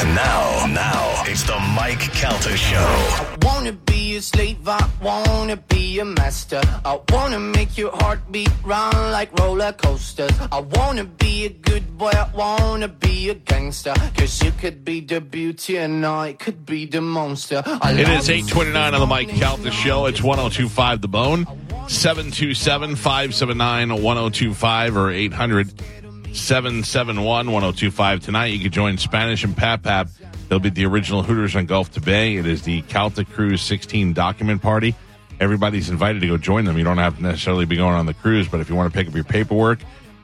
And now, now, it's the Mike Calta Show. I wanna be a slave, I wanna be a master. I wanna make your heartbeat run like roller coasters. I wanna be a good boy, I wanna be a gangster. Cause you could be the beauty and I could be the monster. I It love is 829 on the Mike Calta Show. It's 1025 The Bone. 727 579 1025 or 800 771 1025. Tonight, you can join Spanish and Pap Pap. They'll be the original Hooters on Gulf to Bay. It is the Calta Cruise 16 document party. Everybody's invited to go join them. You don't have to necessarily be going on the cruise, but if you want to pick up your paperwork,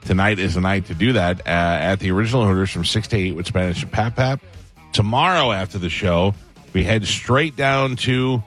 tonight is the night to do that uh, at the original Hooters from 6 to 8 with Spanish and Pap Pap. Tomorrow, after the show, we head straight down to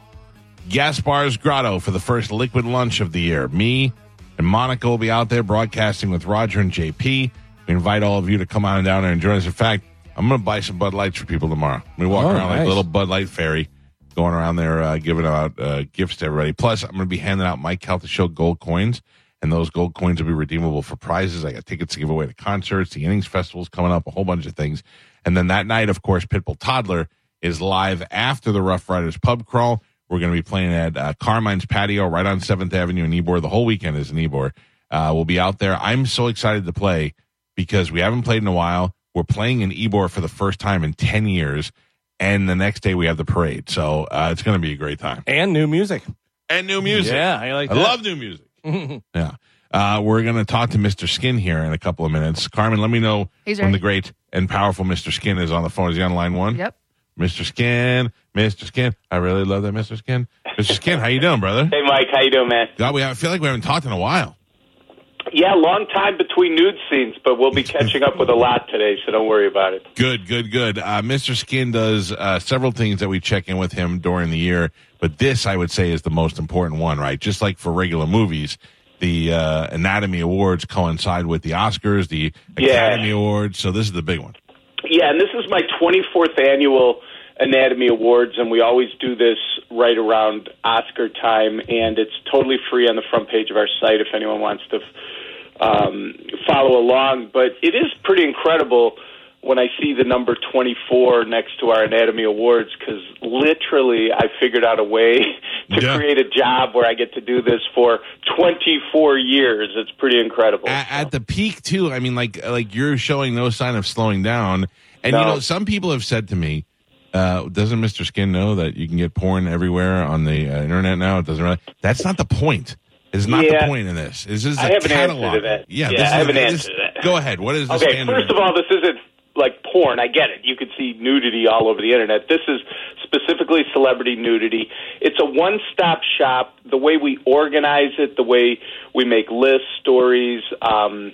Gaspar's Grotto for the first liquid lunch of the year. Me and Monica will be out there broadcasting with Roger and JP. We invite all of you to come on down there and join us. In fact, I'm going to buy some Bud Lights for people tomorrow. We walk Oh, around like a little Bud Light fairy, going around there uh, giving out uh, gifts to everybody. Plus, I'm going to be handing out Mike Calta Show gold coins, and those gold coins will be redeemable for prizes. I got tickets to give away to concerts, the Innings Festival's coming up, a whole bunch of things. And then that night, of course, Pitbull Toddler is live after the Rough Riders pub crawl. We're going to be playing at uh, Carmine's Patio right on 7th Avenue in Ybor. The whole weekend is in Ybor. Uh, we'll be out there. I'm so excited to play because we haven't played in a while. We're playing in Ybor for the first time in 10 years. And the next day we have the parade. So uh, it's going to be a great time. And new music. And new music. Yeah, I like I that. love new music. yeah. Uh, we're going to talk to Mr. Skin here in a couple of minutes. Carmen, let me know He's when ready. the great and powerful Mr. Skin is on the phone. Is he on line one? Yep. Mr. Skin, Mr. Skin. I really love that, Mr. Skin. Mr. Skin, how you doing, brother? Hey, Mike, how you doing, man? God, we I feel like we haven't talked in a while. Yeah, long time between nude scenes, but we'll be catching up with a lot today, so don't worry about it. Good, good, good. Uh, Mr. Skin does uh, several things that we check in with him during the year, but this I would say is the most important one, right? Just like for regular movies, the uh, Anatomy Awards coincide with the Oscars, the Yeah. Academy Awards, so this is the big one. Yeah, and this is my 24th annual Anatomy Awards, and we always do this right around Oscar time, and it's totally free on the front page of our site if anyone wants to um, follow along. But it is pretty incredible when I see the number 24 next to our Anatomy Awards because literally I figured out a way to Yeah. create a job where I get to do this for 24 years. It's pretty incredible. At, at the peak, too. I mean, like like you're showing no sign of slowing down, and you know, some people have said to me. Uh, doesn't Mr. Skin know that you can get porn everywhere on the uh, internet now? It doesn't really. That's not the point. It's not Yeah. the point in this. This is a I have an answer catalog. to that. Yeah, Yeah, this I is have a- an this- answer to that. Go ahead. What is the Okay, first of all, this isn't like porn. I get it. You could see nudity all over the internet. This is specifically celebrity nudity. It's a one-stop shop. The way we organize it, the way we make lists, stories, um,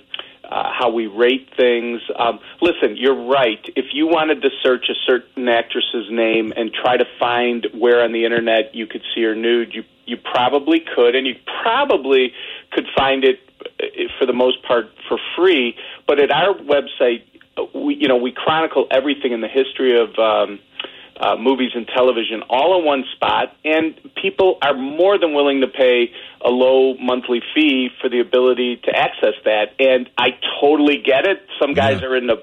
uh, how we rate things. Um, listen, you're right. If you wanted to search a certain actress's name and try to find where on the internet you could see her nude, you you probably could, and you probably could find it uh, for the most part for free. But at our website, uh, we you know we chronicle everything in the history of. Um, uh, movies and television all in one spot, and people are more than willing to pay a low monthly fee for the ability to access that. And I totally get it. Some guys Yeah. are into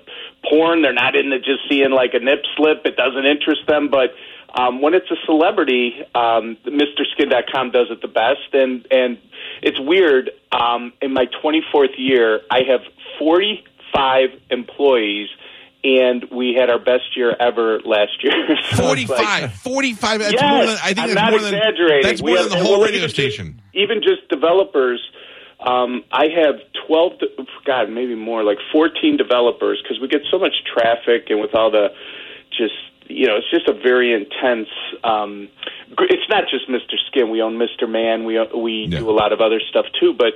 porn; they're not into just seeing like a nip slip. It doesn't interest them, but um, when it's a celebrity, um, MrSkin.com does it the best, and and it's weird. Um, in my 24th year, I have 45 employees, and we had our best year ever last year. So it's 45. like- 45. That's yes, more than, I think I'm that's not more than, exaggerating. that's We more have- than the whole well, radio even just- station. even just developers. Um, I have 12, God, maybe more, like 14 developers because we get so much traffic and with all the just, you know, it's just a very intense um, gr- it's not just Mr. Skin. We own Mr. Man. We we Yeah. do a lot of other stuff too. But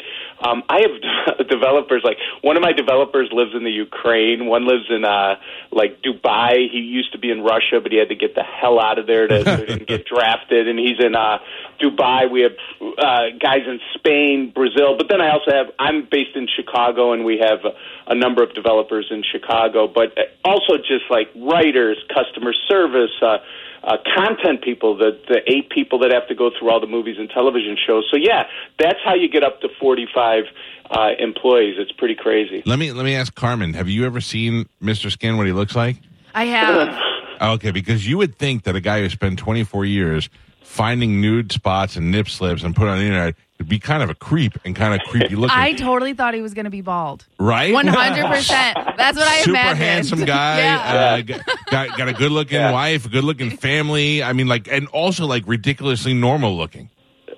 um, I have developers like one of my developers lives in the Ukraine. One lives in uh, like Dubai. He used to be in Russia, but he had to get the hell out of there to, to get drafted. And he's in uh, Dubai. We have uh, guys in Spain, Brazil. But then I also have I'm based in Chicago, and we have a, a number of developers in Chicago. But also just like writers, customer service. Uh, uh, content people, the the eight people that have to go through all the movies and television shows. So yeah, that's how you get up to forty five uh, employees. It's pretty crazy. Let me let me ask Carmen. Have you ever seen Mr. Skin? What he looks like? I have. Okay, because you would think that a guy who spent 24 years finding nude spots and nip slips and put it on the internet would be kind of a creep and kind of creepy looking. I totally thought he was going to be bald. right? 100%. That's what I Super imagined. handsome guy, Yeah. uh, g- got, got a good looking Yeah. wife, a good looking family. I mean, like, and also like ridiculously normal looking.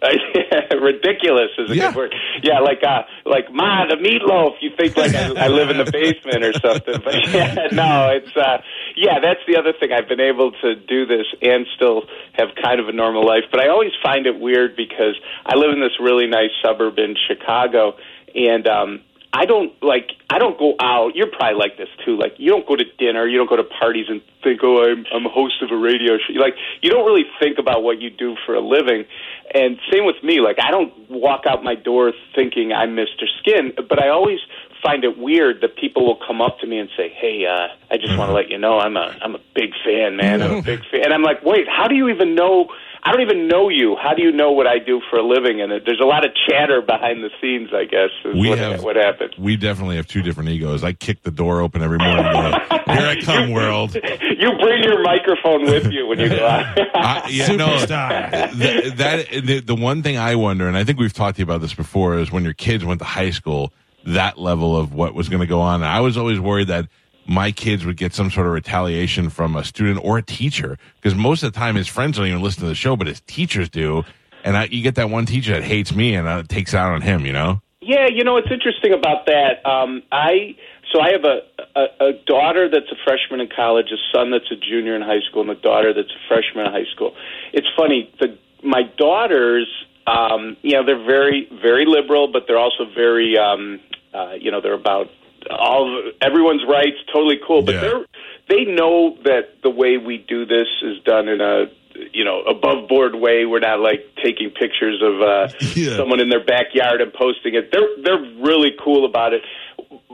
Ridiculous is a Yeah. good word. Yeah, like uh, like ma the meatloaf. You think like I, I live in the basement or something, but yeah, no, it's uh, yeah. That's the other thing. I've been able to do this and still have kind of a normal life, but I always find it weird because I live in this really nice suburb in Chicago, and um, I don't like I don't go out. You're probably like this too. Like you don't go to dinner, you don't go to parties and think, "Oh, I'm I'm a host of a radio show." Like you don't really think about what you do for a living. And same with me. Like I don't walk out my door thinking I'm Mr. Skin, but I always find it weird that people will come up to me and say, "Hey, uh, I just want to let you know I'm a I'm a big fan, man. I'm a big fan." And I'm like, "Wait, how do you even know?" I don't even know you. How do you know what I do for a living? And there's a lot of chatter behind the scenes. I guess is We what, have- what happened. We definitely have two different egos. I kick the door open every morning. and go, Here I come, world. You bring your microphone with you when you go out. I, yeah, no, th- that the, the one thing I wonder, and I think we've talked to you about this before, is when your kids went to high school, that level of what was going to go on. And I was always worried that my kids would get some sort of retaliation from a student or a teacher, because most of the time his friends don't even listen to the show, but his teachers do. And I, you get that one teacher that hates me and uh, takes out on him. You know? Yeah, you know what's interesting about that? Um, I so I have a, a a daughter that's a freshman in college, a son that's a junior in high school, and a daughter that's a freshman in high school. It's funny. The my daughters, um, you know, they're very very liberal, but they're also very, um, uh, you know, they're about all everyone's rights. Totally cool, but Yeah. they're they know that the way we do this is done in a you know above board way. We're not like taking pictures of uh, Yeah. someone in their backyard and posting it. They're they're really cool about it,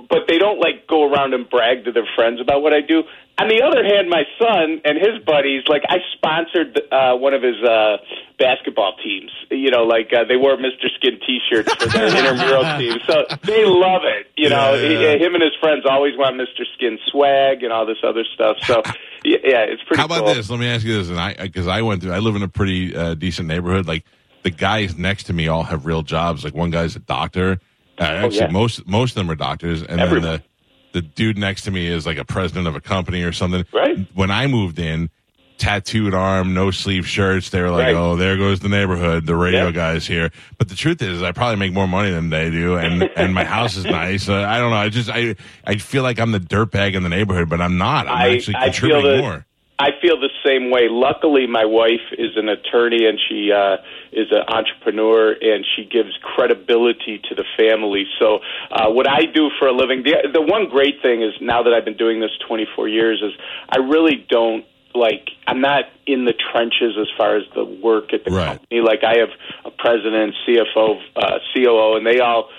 but they don't like go around and brag to their friends about what I do. On the other hand, my son and his buddies, like I sponsored uh, one of his uh, basketball teams. You know, like uh, they wore Mr. Skin T-shirts for their intramural team, so they love it. You know, Yeah, yeah. He, him and his friends always want Mr. Skin swag and all this other stuff. So yeah, it's pretty. How about cool. this? Let me ask you this, and I because I went through. I live in a pretty uh, decent neighborhood. Like the guys next to me all have real jobs. Like one guy's a doctor. Uh, actually, Oh, yeah. most most of them are doctors, and Everyone. then the the dude next to me is like a president of a company or something. Right. When I moved in, tattooed arm, no sleeve shirts. They were like, Right. "Oh, there goes the neighborhood. The radio Yeah. guys here." But the truth is, I probably make more money than they do, and and my house is nice. Uh, I don't know. I just I I feel like I'm the dirtbag in the neighborhood, but I'm not. I'm I- actually I contributing more. I feel the same way. Luckily, my wife is an attorney and she uh, is an entrepreneur, and she gives credibility to the family. So, uh, what I do for a living, the, the one great thing is now that I've been doing this 24 years, is I really don't like. I'm not in the trenches as far as the work at the Right. company. Like I have a president, CFO, uh, COO, and they all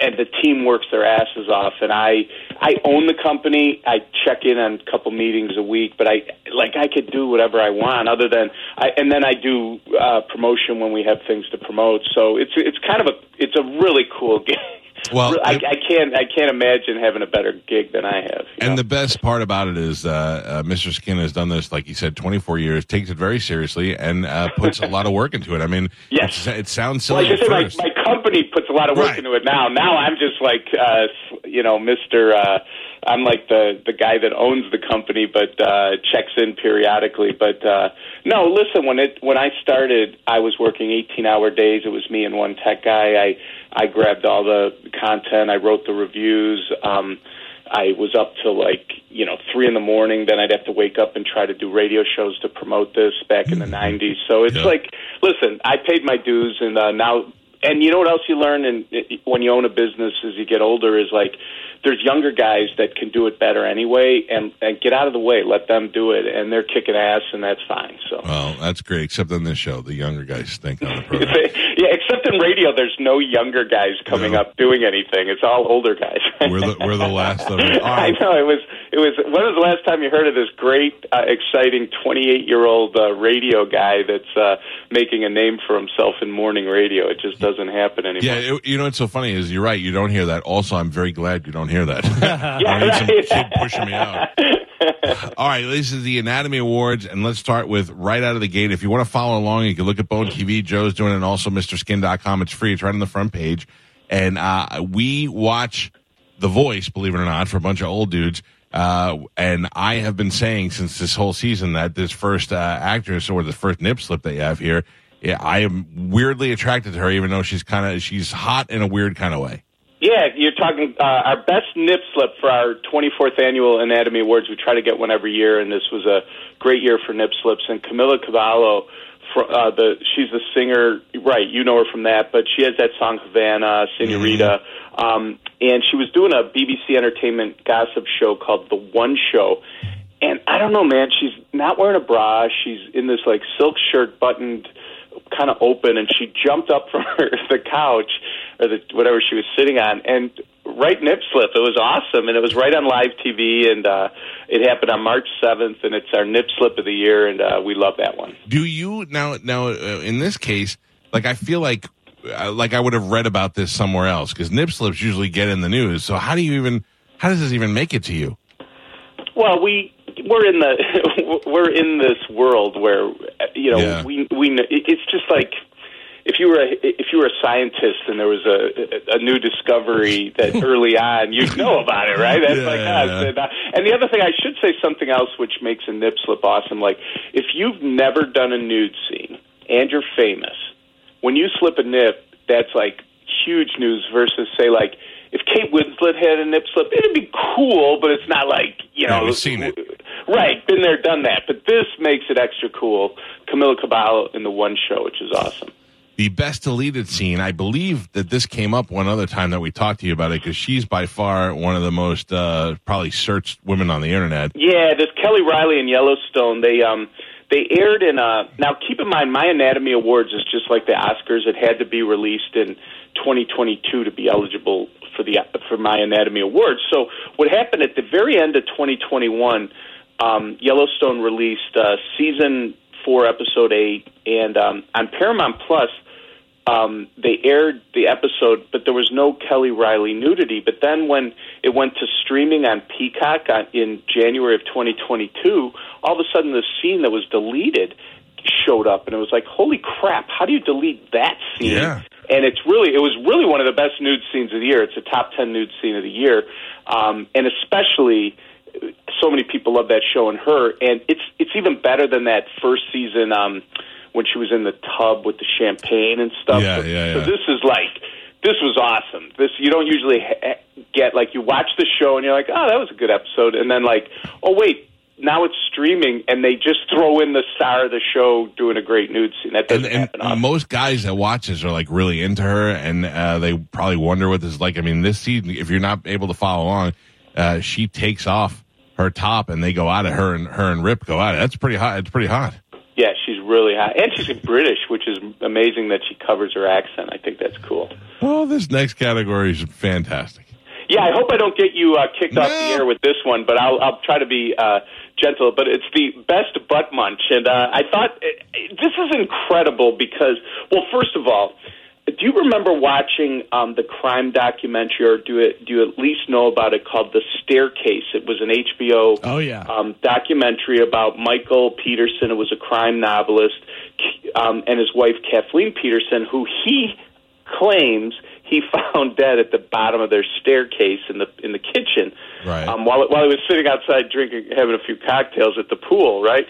and the team works their asses off and I I own the company. I check in on a couple meetings a week, but I like I could do whatever I want other than I and then I do uh promotion when we have things to promote. So it's it's kind of a it's a really cool gig. Well, I, I can't I can't imagine having a better gig than I have. you know? And the best part about it is, uh, uh, Mr. Skin has done this, like you said, 24 years, takes it very seriously, and uh, puts a lot of work into it. I mean, Yes. it sounds Well, silly like I said, my, my company puts a lot of work Right. into it now. Now I'm just like, uh, you know, Mister. I'm like the the guy that owns the company, but uh, checks in periodically. But uh, no, listen. When it when I started, I was working 18 hour days. It was me and one tech guy. I I grabbed all the content. I wrote the reviews. Um, I was up till like you know three in the morning. Then I'd have to wake up and try to do radio shows to promote this back in the '90s. So it's Yeah. like, listen, I paid my dues, and uh, now, and you know what else you learn, and when you own a business as you get older, is like there's younger guys that can do it better anyway, and and get out of the way, let them do it, and they're kicking ass, and that's fine. So. Well, that's great. Except on this show, the younger guys stink on the program. yeah, except in radio, there's no younger guys coming No. up doing anything. It's all older guys. We're the we're the last of it. All I know it was. It was. When was the last time you heard of this great, uh, exciting 28 year old uh, radio guy that's uh, making a name for himself in morning radio? It just doesn't happen anymore. Yeah, it, you know what's so funny is you're right. You don't hear that. Also, I'm very glad you don't hear that. Yeah, I need some kid pushing me out. All right, this is the Anatomy Awards, and let's start with right out of the gate. If you want to follow along, you can look at Bone TV. Joe's doing it, and also MrSkin.com. It's free. It's right on the front page. And uh, we watch The Voice, believe it or not, for a bunch of old dudes. Uh, and I have been saying since this whole season that this first uh, actress or the first nip slip that you have here, yeah, I am weirdly attracted to her, even though she's kind of she's hot in a weird kind of way. Yeah, you're talking uh, our best nip slip for our 24th annual Anatomy Awards. We try to get one every year, and this was a great year for nip slips. And Camila Cabello, for, uh, the she's the singer, right? You know her from that, but she has that song Havana, Senorita, um, and she was doing a BBC Entertainment gossip show called The One Show. And I don't know, man. She's not wearing a bra. She's in this like silk shirt, buttoned kind of open, and she jumped up from her, the couch or the whatever she was sitting on, and right nip slip. It was awesome, and it was right on live TV, and uh, it happened on March seventh, and it's our nip slip of the year, and uh, we love that one. Do you now? Now, uh, in this case, like I feel like, uh, like I would have read about this somewhere else because nip slips usually get in the news. So how do you even? How does this even make it to you? Well, we we're in the we're in this world where you know Yeah. we we kn- it's just like if you were a, if you were a scientist and there was a a new discovery that early on you'd know about it, right? That's Yeah, like us. And, uh, and the other thing, I should say something else which makes a nip slip awesome. Like if you've never done a nude scene and you're famous, when you slip a nip, that's like huge news. Versus say like. If Kate Winslet had a nip slip, it'd be cool, but it's not like you Yeah, know. we've seen it. Right, been there, done that. But this makes it extra cool. Camila Cabello in the one show, which is awesome. The best deleted scene. I believe that this came up one other time that we talked to you about it because she's by far one of the most uh, probably searched women on the internet. Yeah, this Kelly Reilly in Yellowstone. They um they aired in uh now keep in mind my Anatomy Awards is just like the Oscars. It had to be released in 2022 to be eligible for the for my Anatomy Awards. So what happened at the very end of 2021, um, Yellowstone released uh, season four, episode eight, and um, on Paramount Plus um, they aired the episode, but there was no Kelly Reilly nudity. But then when it went to streaming on Peacock on, in January of 2022, all of a sudden the scene that was deleted showed up, and it was like, holy crap! How do you delete that scene? Yeah. And it's really, it was really one of the best nude scenes of the year. It's a top ten nude scene of the year, um, and especially so many people love that show and her, and it's it's even better than that first season um, when she was in the tub with the champagne and stuff. Yeah, so, yeah, so this is like this was awesome. This you don't usually ha- get like you watch the show and you're like, oh, that was a good episode, and then like, oh wait. Now it's streaming, and they just throw in the star of the show doing a great nude scene. That And, doesn't and happen often. most guys that watch this are like really into her, and uh, they probably wonder what this is like. I mean, this season, if you're not able to follow along, uh, she takes off her top, and they go out of Her and her and Rip go out. That's pretty hot. It's pretty hot. Yeah, she's really hot, and she's British, which is amazing that she covers her accent. I think that's cool. Well, this next category is fantastic. Yeah, I hope I don't get you uh, kicked off the air with this one, but I'll, I'll try to be uh, gentle. But it's the best butt munch, and uh, I thought uh, this is incredible because, well, first of all, do you remember watching um, the crime documentary, or do it, do you at least know about it called The Staircase? It was an HBO Oh, yeah. um, documentary about Michael Peterson. It was a crime novelist, um, and his wife Kathleen Peterson, who he claims he found dead at the bottom of their staircase in the in the kitchen Right. um, while while he was sitting outside drinking, having a few cocktails at the pool. Right.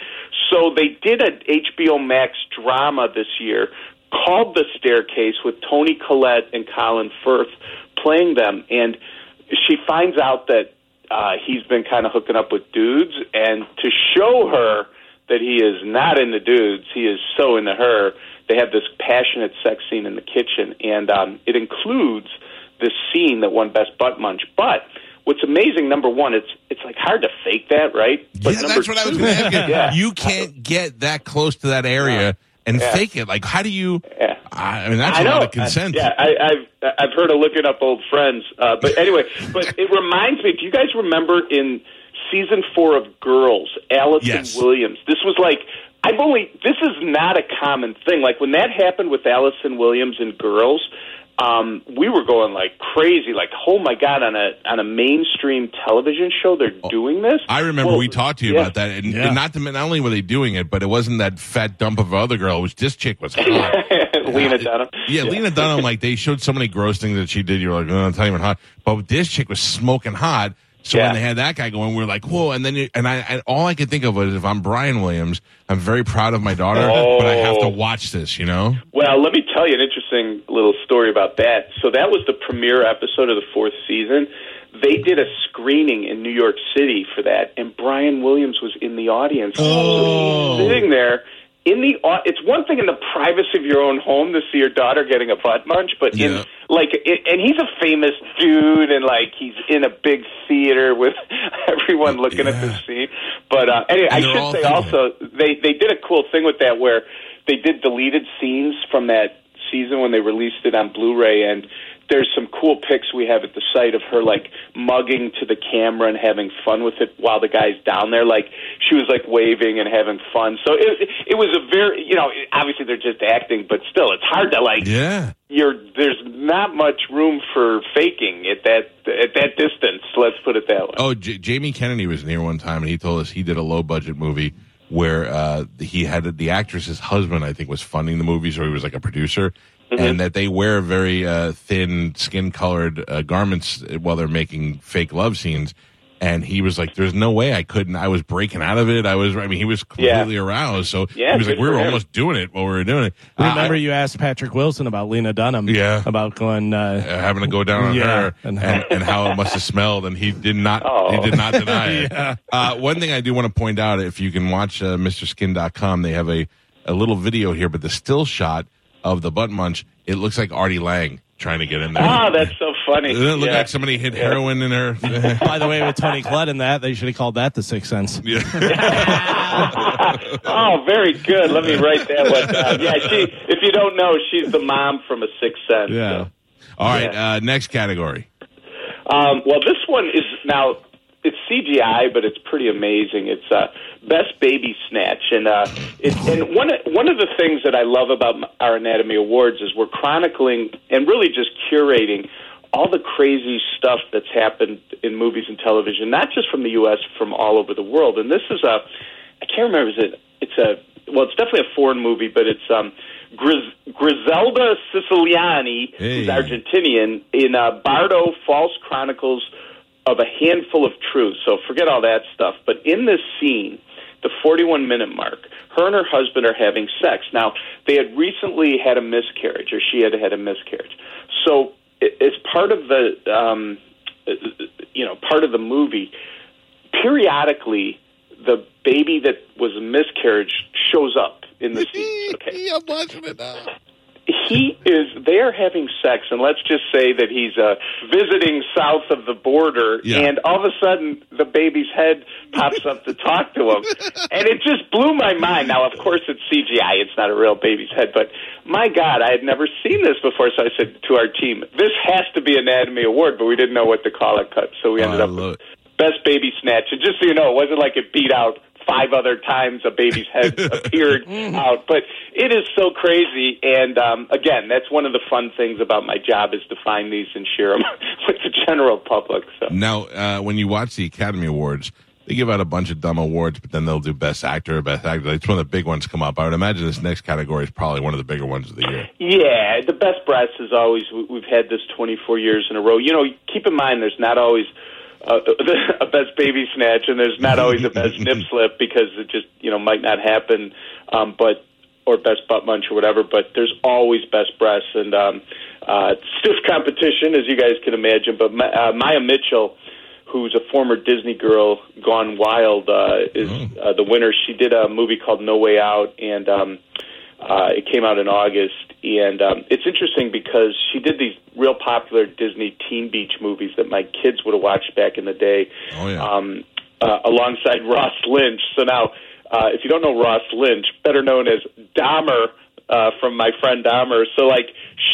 So they did an HBO Max drama this year called The Staircase with Toni Collette and Colin Firth playing them, and she finds out that uh, he's been kind of hooking up with dudes, and to show her that he is not into dudes, he is so into her. They have this passionate sex scene in the kitchen, and um, it includes this scene that won Best Butt Munch. But what's amazing, number one, it's it's like hard to fake that, right? But yeah, that's what I was going to ask you. Yeah. You can't get that close to that area and Yeah. fake it. Like, how do you? Yeah. I mean, that's I a know. lot of consent. I, yeah, I, I've I've heard of looking up old friends, uh, but anyway, but it reminds me. Do you guys remember in season four of Girls, Allison Yes. Williams? This was like I've only. This is not a common thing. Like when that happened with Allison Williams in Girls. Um, we were going like crazy, like oh my god! On a on a mainstream television show, they're doing this. I remember Well, we talked to you yeah. about that, and, Yeah. and not to not only were they doing it, but it wasn't that fat dump of other girl. It was this chick was hot. Lena Dunham. Yeah, Lena Dunham. Like they showed so many gross things that she did. You were like, oh, it's not even hot. But this chick was smoking hot. So Yeah. when they had that guy going, we were like, whoa. And then you, and I and all I could think of was if I'm Brian Williams, I'm very proud of my daughter, but I have to Oh. watch this. You know? Well, let me tell you an interesting little story about that. So that was the premiere episode of the fourth season. They did a screening in New York City for that, and Brian Williams was in the audience. So oh. sitting there in the. au- It's one thing in the privacy of your own home to see your daughter getting a butt munch, but Yeah. in like, it, and he's a famous dude, and like he's in a big theater with everyone looking at the scene. But uh, anyway, I And they're all should say also they they did a cool thing with that where they did deleted scenes from that season when they released it on Blu-ray and there's some cool pics we have at the site of her like mugging to the camera and having fun with it while the guy's down there. Like she was like waving and having fun. So it it was a very you know obviously they're just acting but still it's hard to like Yeah. you're there's not much room for faking at that at that distance let's put it that way. Oh, J- Jamie Kennedy was here one time, and he told us he did a low budget movie where uh, he had the actress's husband, I think, was funding the movies, or he was like a producer, Mm-hmm. and that they wear very uh, thin, skin colored uh, garments while they're making fake love scenes. And he was like, "There's no way I couldn't. I was breaking out of it. I was. I mean, he was Yeah. completely aroused. So Yeah, he was like, we were him. almost doing it while we were doing it. Uh, Remember, I- you asked Patrick Wilson about Lena Dunham. Yeah. About going. Uh, uh, having to go down on Yeah, her and and, how- and, how it must have smelled, and he did not. Oh. He did not deny it. Uh, one thing I do want to point out, if you can watch uh, MrSkin.com, they have a a little video here, but the still shot of the butt munch, it looks like Artie Lange trying to get in there. oh that's so funny Doesn't it look Yeah. like somebody hit heroin in her? by the way, with Toni Collette in that, they should have called that the Sixth Sense. yeah. oh, very good. Let me write that one down. Yeah, she. If you don't know, she's the mom from A Sixth Sense. Yeah. All right. Uh, next category. Um, well, this one is now it's CGI, but it's pretty amazing. It's uh, best baby snatch, and uh, it, and one of- one of the things that I love about our Anatomy Awards is we're chronicling and really just curating all the crazy stuff that's happened in movies and television, not just from the U.S., from all over the world. And this is a I can't remember. Is it? It's a well, it's definitely a foreign movie, but it's um, Gris- Griselda Siciliani, who's Argentinian, in uh, Bardo False Chronicles of a Handful of Truths. So forget all that stuff. But in this scene, the 41 minute mark, her and her husband are having sex. Now, they had recently had a miscarriage, or she had had a miscarriage. So, as part of the, um, uh, you know, part of the movie, periodically the baby that was a miscarriage shows up in the scene. Okay I'm watching it now. He is they are having sex and let's just say that he's uh visiting south of the border Yeah. and all of a sudden the baby's head pops up to talk to him. And it just blew my mind. Now of course it's cgi it's not a real baby's head but my god i had never seen this before so i said to our team this has to be an anatomy award but we didn't know what to call it cut. So we ended Oh, up with it. best baby snatch. And just so you know it wasn't like it beat out five other times a baby's head appeared out but it is so crazy and um again that's one of the fun things about my job is to find these and share them with the general public so Now, uh, when you watch the Academy Awards, they give out a bunch of dumb awards, but then they'll do Best Actor, Best Actor. It's one of the big ones come up. I would imagine this next category is probably one of the bigger ones of the year. Yeah, the best breasts is always we've had this 24 years in a row. You know, keep in mind there's not always uh, a best baby snatch and there's not always a best nip slip because it just you know might not happen. Um, but or best butt munch or whatever. But there's always best breasts and um, uh, stiff competition as you guys can imagine. But uh, Maia Mitchell. who's a former Disney girl, gone wild, uh, is uh, the winner. She did a movie called No Way Out, and um, uh, it came out in August. And um, it's interesting because she did these real popular Disney Teen Beach movies that my kids would have watched back in the day. Oh, yeah. Um, uh, alongside Ross Lynch. So now, uh, if you don't know Ross Lynch, better known as Dahmer uh, from my friend Dahmer. So like,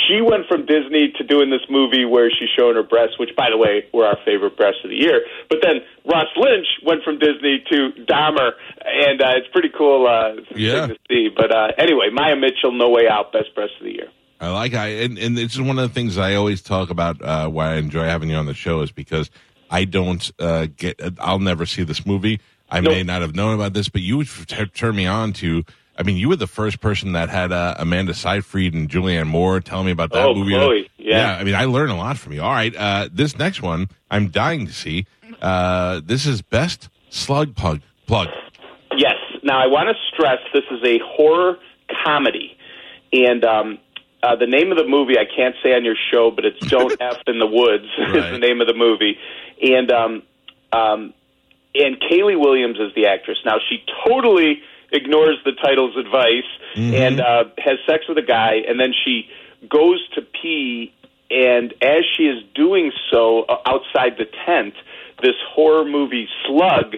she went from Disney to doing this movie where she's showing her breasts, which by the way were our favorite breasts of the year. But then Ross Lynch went from Disney to Dahmer, and uh, it's pretty cool uh, Yeah. thing to see. But uh, anyway, Maia Mitchell, No Way Out, best breast of the year. I like I and, and it's one of the things I always talk about uh, why I enjoy having you on the show is because I don't uh, get I'll never see this movie. I may not have known about this, but you turn me on to. I mean, you were the first person that had uh, Amanda Seyfried and Julianne Moore telling me about that Oh, movie. Chloe, yeah. I mean, I learned a lot from you. All right, uh, this next one I'm dying to see. Uh, this is best slug plug plug. Yes. Now, I want to stress this is a horror comedy. And um, uh, the name of the movie I can't say on your show, but it's Don't F in the Woods is the name of the movie. And um, um, and Kaylee Williams is the actress. Now, she totally ignores the title's advice and uh, has sex with a guy, and then she goes to pee. And as she is doing so uh, outside the tent, this horror movie slug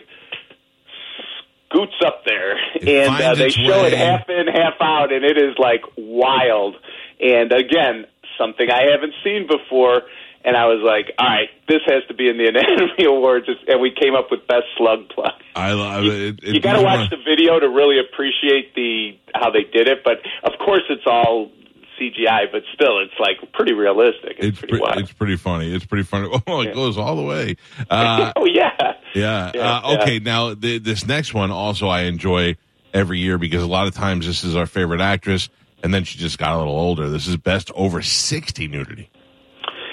scoots up there, It and uh, they show way. it half in, half out, and it is like wild. And again, something I haven't seen before. And I was like, all right, this has to be in the Anatomy Awards, and we came up with best slug plug. I love it. it You got to watch the video to really appreciate the how they did it, but of course it's all CGI, but still, it's like pretty realistic. It's, It's pretty pre- it's pretty funny. It's pretty funny. Oh, it goes all the way. Uh, oh yeah, Yeah. Yeah, uh, yeah. okay. Now, the, this next one also I enjoy every year because a lot of times this is our favorite actress, and then she just got a little older. This is best over sixty nudity.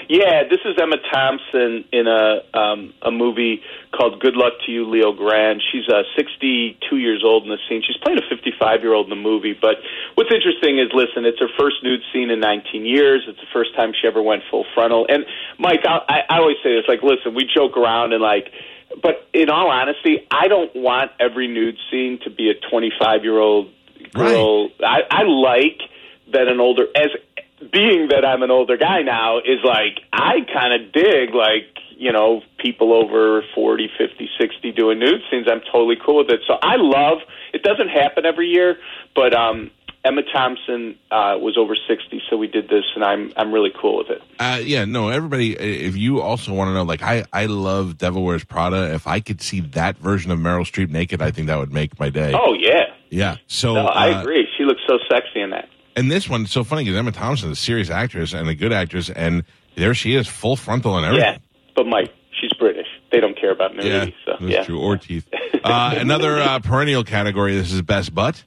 Yeah, this is Emma Thompson in a um, a movie called Good Luck to You, Leo Grand. She's uh, 62 years old in the scene. She's playing a 55 year old in the movie. But what's interesting is, listen, it's her first nude scene in 19 years. It's the first time she ever went full frontal. And Mike, I, I always say this, like, listen, we joke around and like. But in all honesty, I don't want every nude scene to be a 25 year old girl. I, I like that an older as being that I'm an older guy now is like I kind of dig like you know people over 40, 50, 60 doing nude scenes. I'm totally cool with it. So I love. It doesn't happen every year, but um Emma Thompson uh, was over 60, so we did this, and I'm I'm really cool with it. Uh, yeah. No. Everybody. If you also want to know, like I, I love Devil Wears Prada. If I could see that version of Meryl Streep naked, I think that would make my day. Oh yeah, Yeah. So no, I uh, agree. She looks so sexy in that. And this one's so funny because Emma Thompson is a serious actress and a good actress, and there she is, full frontal and everything. Yeah, but Mike, she's British. They don't care about Yeah, nudity. so that's yeah. true. Or teeth. Uh, another uh, perennial category. This is best butt.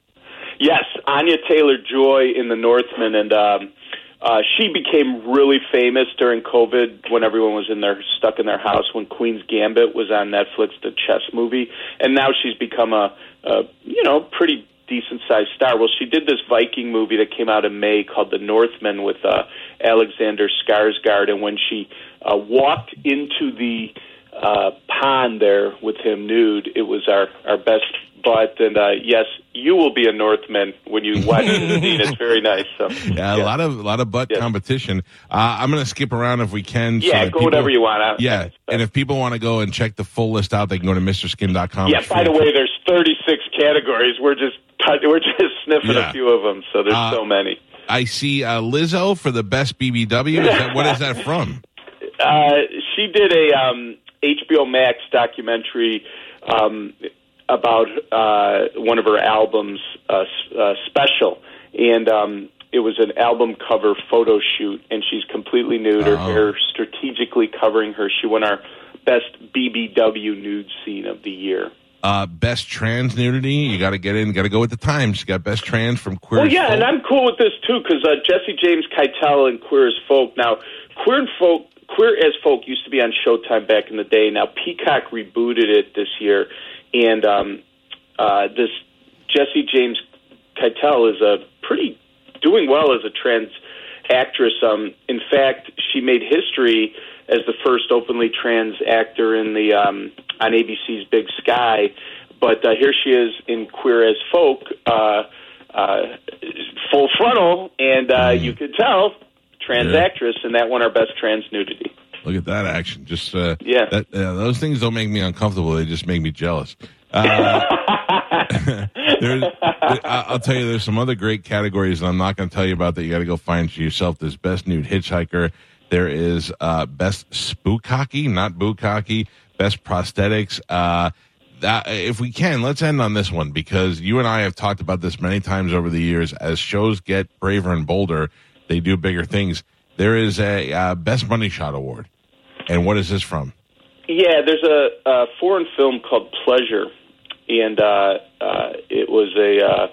Yes, Anya Taylor Joy in The Northman, and um, uh, she became really famous during COVID when everyone was in their stuck in their house. When Queen's Gambit was on Netflix, the chess movie, and now she's become a, a you know pretty decent sized star. Well, she did this Viking movie that came out in May called The Northman with uh, Alexander Skarsgård, and when she uh, walked into the uh, pond there with him nude, it was our our best butt. And uh, yes, you will be a Northman when you watch the scene. It's very nice. So Yeah, a lot of a lot of butt Yeah. competition. Uh, I'm going to skip around if we can. Yeah, go people- whatever you want. I- Yeah, and if people want to go and check the full list out, they can go to MrSkin.com. Yeah. By the way, there's 36 categories. We're just we're just sniffing Yeah. a few of them. So there's Uh, so many. I see uh, Lizzo for the best BBW. Is that, what is that from? Uh, she did a um, HBO Max documentary um, about uh, one of her albums, uh, uh, special, and um, it was an album cover photo shoot, and she's completely nude, her Oh. hair strategically covering her. She won our best BBW nude scene of the year. Uh, best trans nudity. You got to get in. Got to go with the times. You got best trans from Queer. Well, yeah, and I'm cool with this too because uh, Jesse James Keitel and Queer as Folk. Now, Queer and Folk, Queer as Folk used to be on Showtime back in the day. Now Peacock rebooted it this year, and um, uh, this Jesse James Keitel is a pretty doing well as a trans actress. Um, in fact, she made history as the first openly trans actor in the um, on ABC's Big Sky. But uh, here she is in Queer as Folk, uh, uh, full frontal, and uh, you could tell trans Yeah. actress, and that won our best trans nudity. Look at that action. Just uh, Yeah. that, uh, those things don't make me uncomfortable. They just make me jealous. Uh, there's, I'll tell you, there's some other great categories, and I'm not going to tell you about that. You got to go find for yourself. There's best nude hitchhiker. There is uh, best spook hockey, not book hockey. Best prosthetics. Uh, that, if we can, let's end on this one because you and I have talked about this many times over the years. As shows get braver and bolder, they do bigger things. There is a uh, best money shot award, and what is this from? Yeah, there's a, a foreign film called Pleasure, and uh, uh, it was a uh,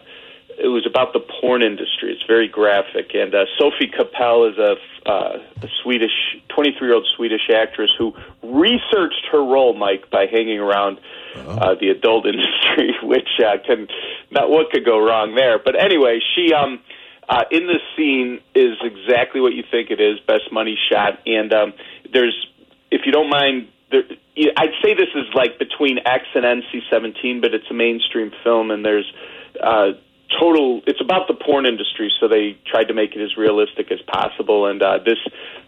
it was about the porn industry. It's very graphic, and uh, Sophie Kappel is a, uh, a Swedish 23 year old Swedish actress who researched her role, Mike, by hanging around uh, the adult industry, which uh, can not what could go wrong there. But anyway, she um, uh, in this scene is exactly what you think it is, best money shot, and um, there's if you don't mind, there, I'd say this is like between X and NC-17, but it's a mainstream film, and there's uh, total. It's about the porn industry, so they tried to make it as realistic as possible. And uh, this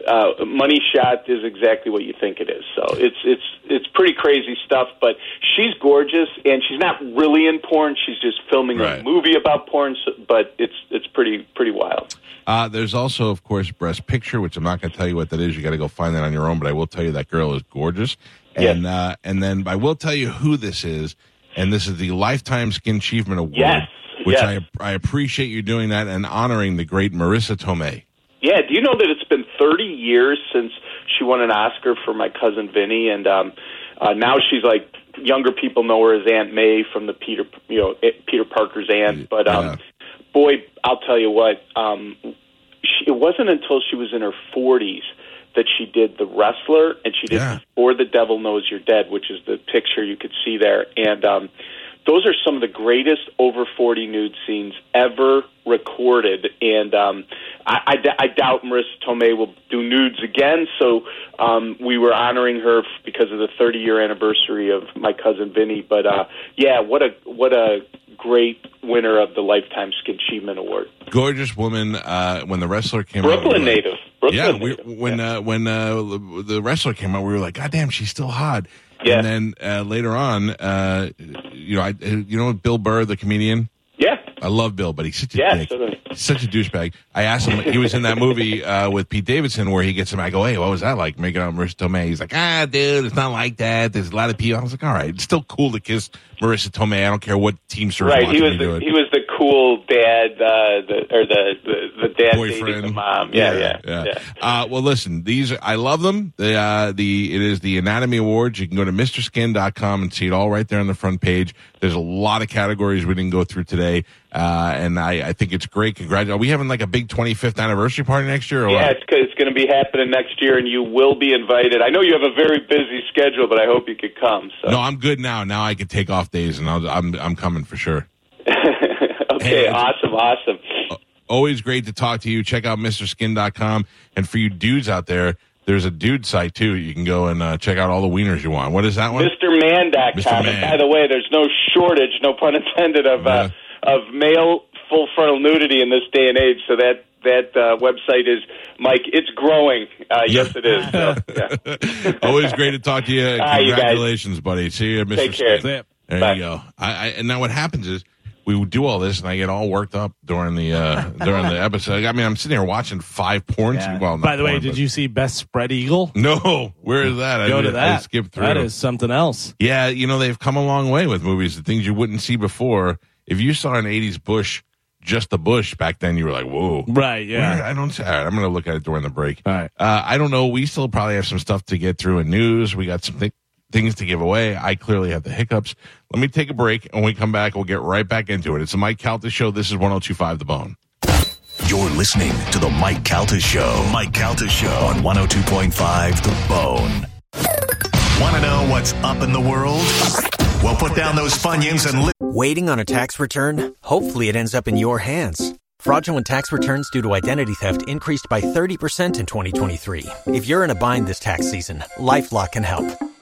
uh, money shot is exactly what you think it is. So it's it's it's pretty crazy stuff. But she's gorgeous, and she's not really in porn. She's just filming Right. a movie about porn. So, but it's it's pretty pretty wild. Uh, there's also, of course, breast picture, which I'm not going to tell you what that is. You got to go find that on your own. But I will tell you that girl is gorgeous, and Yes. uh, and then I will tell you who this is, and this is the Lifetime Skin Achievement Award, Yes, which yes. I I appreciate you doing that and honoring the great Marisa Tomei. Yeah, do you know that it's been 30 years since she won an Oscar for My Cousin Vinny, and um, uh, now she's like younger people know her as Aunt May from the Peter, you know, Peter Parker's aunt. But um, Yeah. boy, I'll tell you what, um, she, it wasn't until she was in her 40s that she did The Wrestler, and she did Yeah. Before the Devil Knows You're Dead, which is the picture you could see there, and. um those are some of the greatest over 40 nude scenes ever recorded. And um, I, I, d- I doubt Marisa Tomei will do nudes again. So um, we were honoring her because of the 30 year anniversary of my cousin Vinny. But uh, yeah, what a what a great winner of the Lifetime Skin Achievement Award. Gorgeous woman. Uh, when the wrestler came out, Brooklyn like- native. Brooklyn yeah, we, when yeah. uh, when uh, the wrestler came out, we were like, God damn, she's still hot. Yeah. And then uh, later on, uh, you know, I, you know, Bill Burr, the comedian. yeah. I love Bill, but he's such a Yeah, dick. so do I. He's such a douchebag. I asked him. He was in that movie uh, with Pete Davidson where he gets him. I go, hey, what was that like? Making out Marisa Tomei. He's like, ah, dude, it's not like that. There's a lot of people. I was like, all right, it's still cool to kiss Marisa Tomei. I don't care what team stars Right, he was the, he was cool dad, uh, the, or the, the the dad dating the boyfriend. mom. Yeah, yeah, yeah. Uh, well, listen, these I love them. The uh, the it is the Anatomy Awards. You can go to MrSkin.com and see it all right there on the front page. There's a lot of categories we didn't go through today, uh, and I, I think it's great. Congratulations! Are we having like a big 25th anniversary party next year? Or Yeah, what? it's, it's going to be happening next year, and you will be invited. I know you have a very busy schedule, but I hope you could come. So. No, I'm good now. Now I can take off days, and I'll, I'm I'm coming for sure. Okay, Hey, awesome, awesome. Always great to talk to you. Check out MrSkin.com, and for you dudes out there, there's a dude site too. You can go and uh, check out all the wieners you want. What is that one? MrMan.com. Mr. Man. And by the way, there's no shortage, no pun intended, of uh, of male full frontal nudity in this day and age. So that that uh, website is, Mike. It's growing. Uh, yes, it is. So, yeah. Always great to talk to you. Ah, you. Congratulations, buddy. See you, Mr. Take care. Skin. There Bye. you go. I, I, and now what happens is we would do all this, and I get all worked up during the uh, during the episode. I mean, I'm sitting here watching five porn. Yeah. Well, By the way, porn, did but- you see Best Spread Eagle? No, where is that? I Go to that. I skipped through. That is something else. Yeah, you know they've come a long way with movies. The things you wouldn't see before. If you saw an '80s Bush, just the Bush back then, you were like, "Whoa!" Right, Where- yeah. I don't. All right, I'm going to look at it during the break. All right. Uh, I don't know. We still probably have some stuff to get through in news. We got some thi- things to give away. I clearly have the hiccups. Let me take a break, and when we come back, we'll get right back into it. It's the Mike Calta Show. This is 1025 The Bone. You're listening to the Mike Calta Show. Mike Calta Show on 102.5 The Bone. Want to know what's up in the world? Well, put down those Funyuns and li- Waiting on a tax return? Hopefully, it ends up in your hands. Fraudulent tax returns due to identity theft increased by 30% in 2023. If you're in a bind this tax season, LifeLock can help.